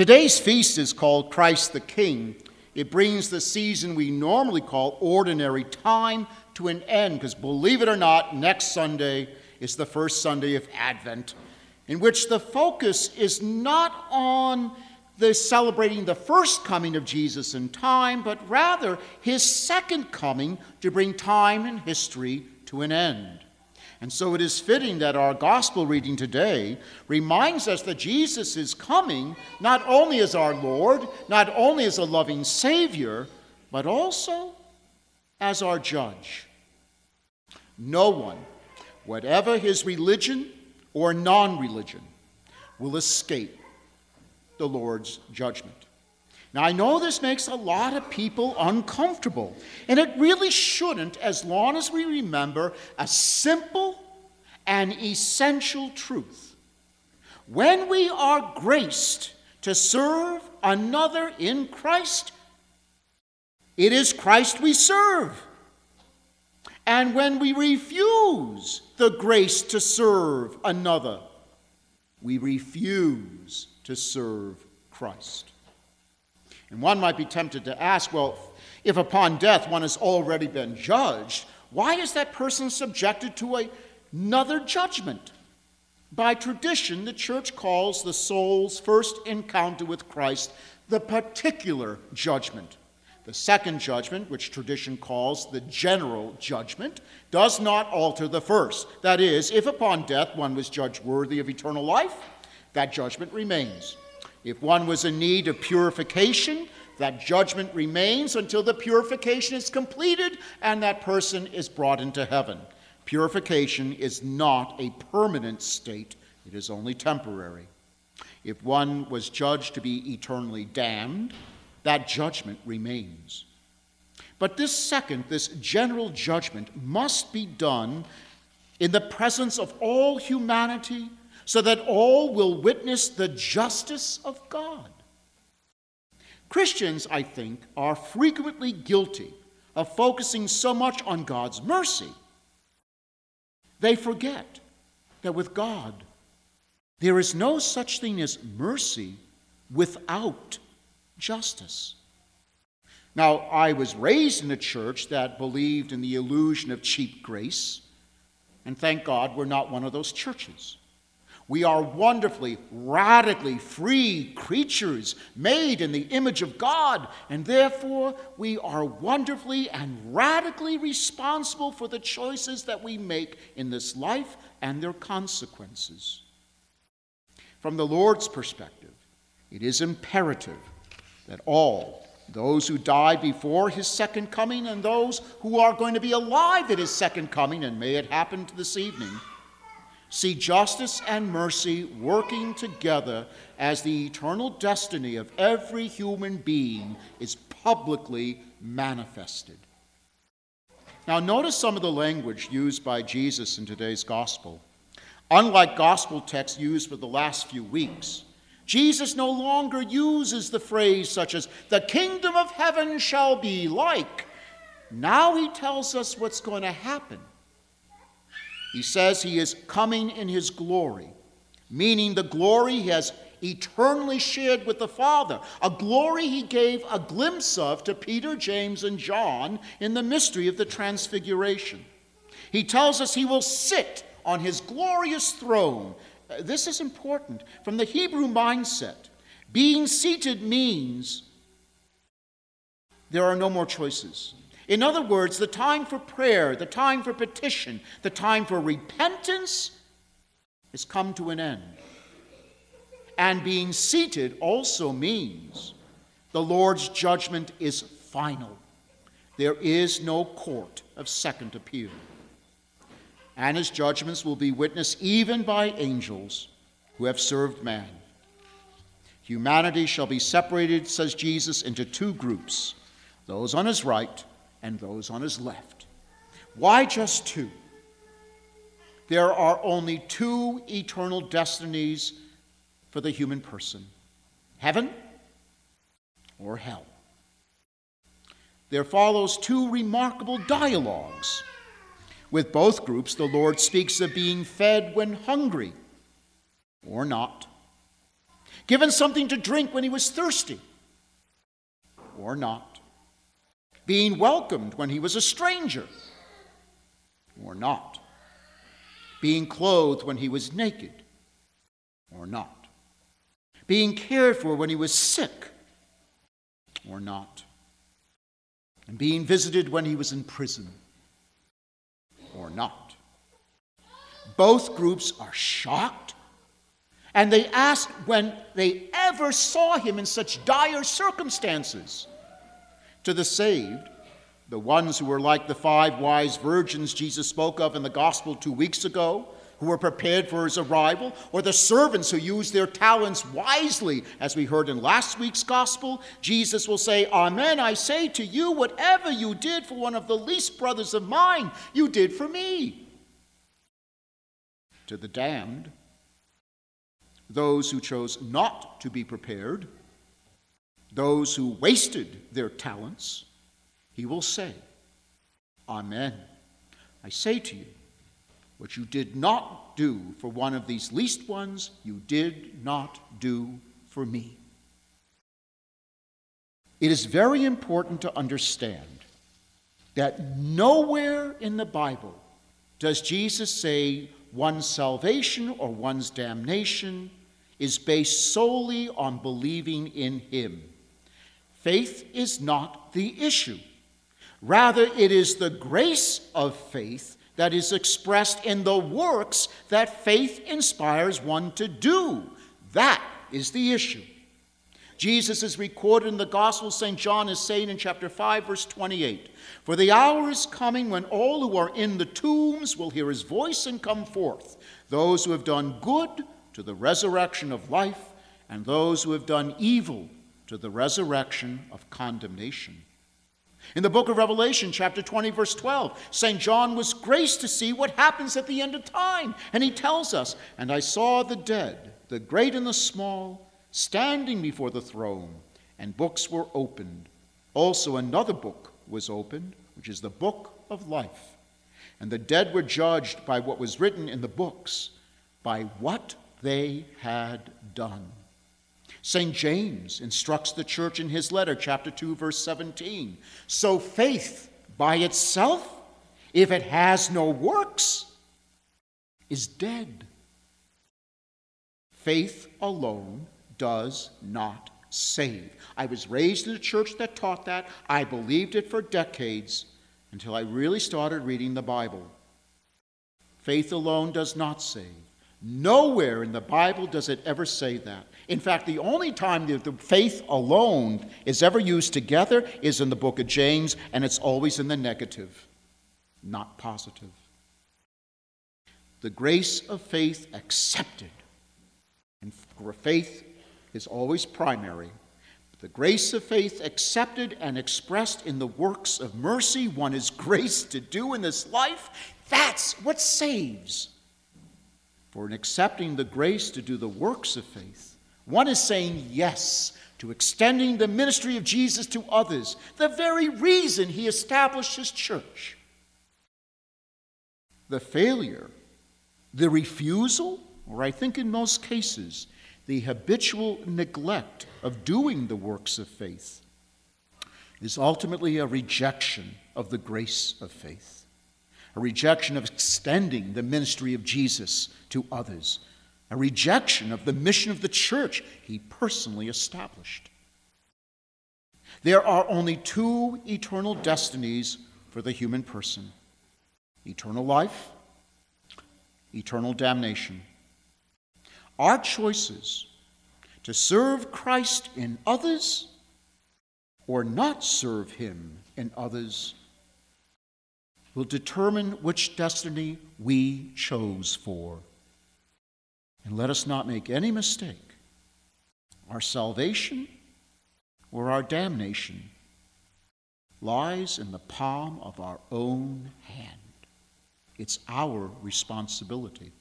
Today's feast is called Christ the King. It brings the season we normally call ordinary time to an end, because believe it or not, next Sunday is the first Sunday of Advent, in which the focus is not on the celebrating the first coming of Jesus in time, but rather his second coming to bring time and history to an end. And so it is fitting that our gospel reading today reminds us that Jesus is coming not only as our Lord, not only as a loving Savior, but also as our judge. No one, whatever his religion or non religion, will escape the Lord's judgment. Now, I know this makes a lot of people uncomfortable, and it really shouldn't as long as we remember a simple and essential truth. When we are graced to serve another in Christ, it is Christ we serve. And when we refuse the grace to serve another, we refuse to serve Christ. And one might be tempted to ask well, if upon death one has already been judged, why is that person subjected to a, another judgment? By tradition, the church calls the soul's first encounter with Christ the particular judgment. The second judgment, which tradition calls the general judgment, does not alter the first. That is, if upon death one was judged worthy of eternal life, that judgment remains. If one was in need of purification, that judgment remains until the purification is completed and that person is brought into heaven. Purification is not a permanent state, it is only temporary. If one was judged to be eternally damned, that judgment remains. But this second, this general judgment, must be done in the presence of all humanity so that all will witness the justice of God. Christians, I think, are frequently guilty of focusing so much on God's mercy. They forget that with God, there is no such thing as mercy without justice. Now, I was raised in a church that believed in the illusion of cheap grace, and thank God we're not one of those churches. We are wonderfully, radically free creatures made in the image of God, and therefore we are wonderfully and radically responsible for the choices that we make in this life and their consequences. From the Lord's perspective, it is imperative that all, those who died before his second coming and those who are going to be alive at his second coming, and may it happen to this evening, see justice and mercy working together as the eternal destiny of every human being is publicly manifested. Now, notice some of the language used by Jesus in today's gospel. Unlike gospel texts used for the last few weeks, Jesus no longer uses the phrase such as, the kingdom of heaven shall be like. Now he tells us what's going to happen. He says he is coming in his glory, meaning the glory he has eternally shared with the Father, a glory he gave a glimpse of to Peter, James, and John in the mystery of the Transfiguration. He tells us he will sit on his glorious throne. Uh, this is important. From the Hebrew mindset, being seated means there are no more choices. In other words, the time for prayer, the time for petition, the time for repentance has come to an end. And being seated also means the Lord's judgment is final. There is no court of second appeal. And his judgments will be witnessed even by angels who have served man. Humanity shall be separated, says Jesus, into two groups those on his right and those on his left. Why just two? There are only two eternal destinies for the human person heaven or hell. There follows two remarkable dialogues. With both groups, the Lord speaks of being fed when hungry or not. given something to drink when he was thirsty or not, being welcomed when he was a stranger or not, being clothed when he was naked or not, being cared for when he was sick or not, and being visited when he was in prison or not. Both groups are shocked and they ask when they ever saw him in such dire circumstances. To the saved, the ones who were like the five wise virgins Jesus spoke of in the gospel two weeks ago, who were prepared for his arrival, or the servants who used their talents wisely, as we heard in last week's gospel, Jesus will say, Amen, I say to you, whatever you did for one of the least brothers of mine, you did for me. To the damned, those who chose not to be prepared, those who wasted their talents, he will say, Amen. I say to you, what you did not do for one of these least ones, you did not do for me. It is very important to understand that nowhere in the Bible does Jesus say one's salvation or one's damnation is based solely on believing in Him. Faith is not the issue. Rather, it is the grace of faith that is expressed in the works that faith inspires one to do. That is the issue. Jesus is recorded in the Gospel, St. John is saying in chapter 5, verse 28 For the hour is coming when all who are in the tombs will hear his voice and come forth, those who have done good to the resurrection of life, and those who have done evil to the resurrection of condemnation. In the book of Revelation, chapter 20, verse 12, St. John was graced to see what happens at the end of time. And he tells us, And I saw the dead, the great and the small, standing before the throne, and books were opened. Also, another book was opened, which is the book of life. And the dead were judged by what was written in the books, by what they had done. St. James instructs the church in his letter, chapter 2, verse 17. So faith by itself, if it has no works, is dead. Faith alone does not save. I was raised in a church that taught that. I believed it for decades until I really started reading the Bible. Faith alone does not save. Nowhere in the Bible does it ever say that. In fact, the only time that the faith alone is ever used together is in the book of James, and it's always in the negative, not positive. The grace of faith accepted, and faith is always primary. The grace of faith accepted and expressed in the works of mercy one is graced to do in this life, that's what saves. For in accepting the grace to do the works of faith, one is saying yes to extending the ministry of Jesus to others, the very reason he established his church. The failure, the refusal, or I think in most cases, the habitual neglect of doing the works of faith, is ultimately a rejection of the grace of faith a rejection of extending the ministry of Jesus to others, a rejection of the mission of the church he personally established. There are only two eternal destinies for the human person eternal life, eternal damnation. Our choices to serve Christ in others or not serve him in others will determine which destiny we chose for. And let us not make any mistake. Our salvation or our damnation lies in the palm of our own hand. It's our responsibility.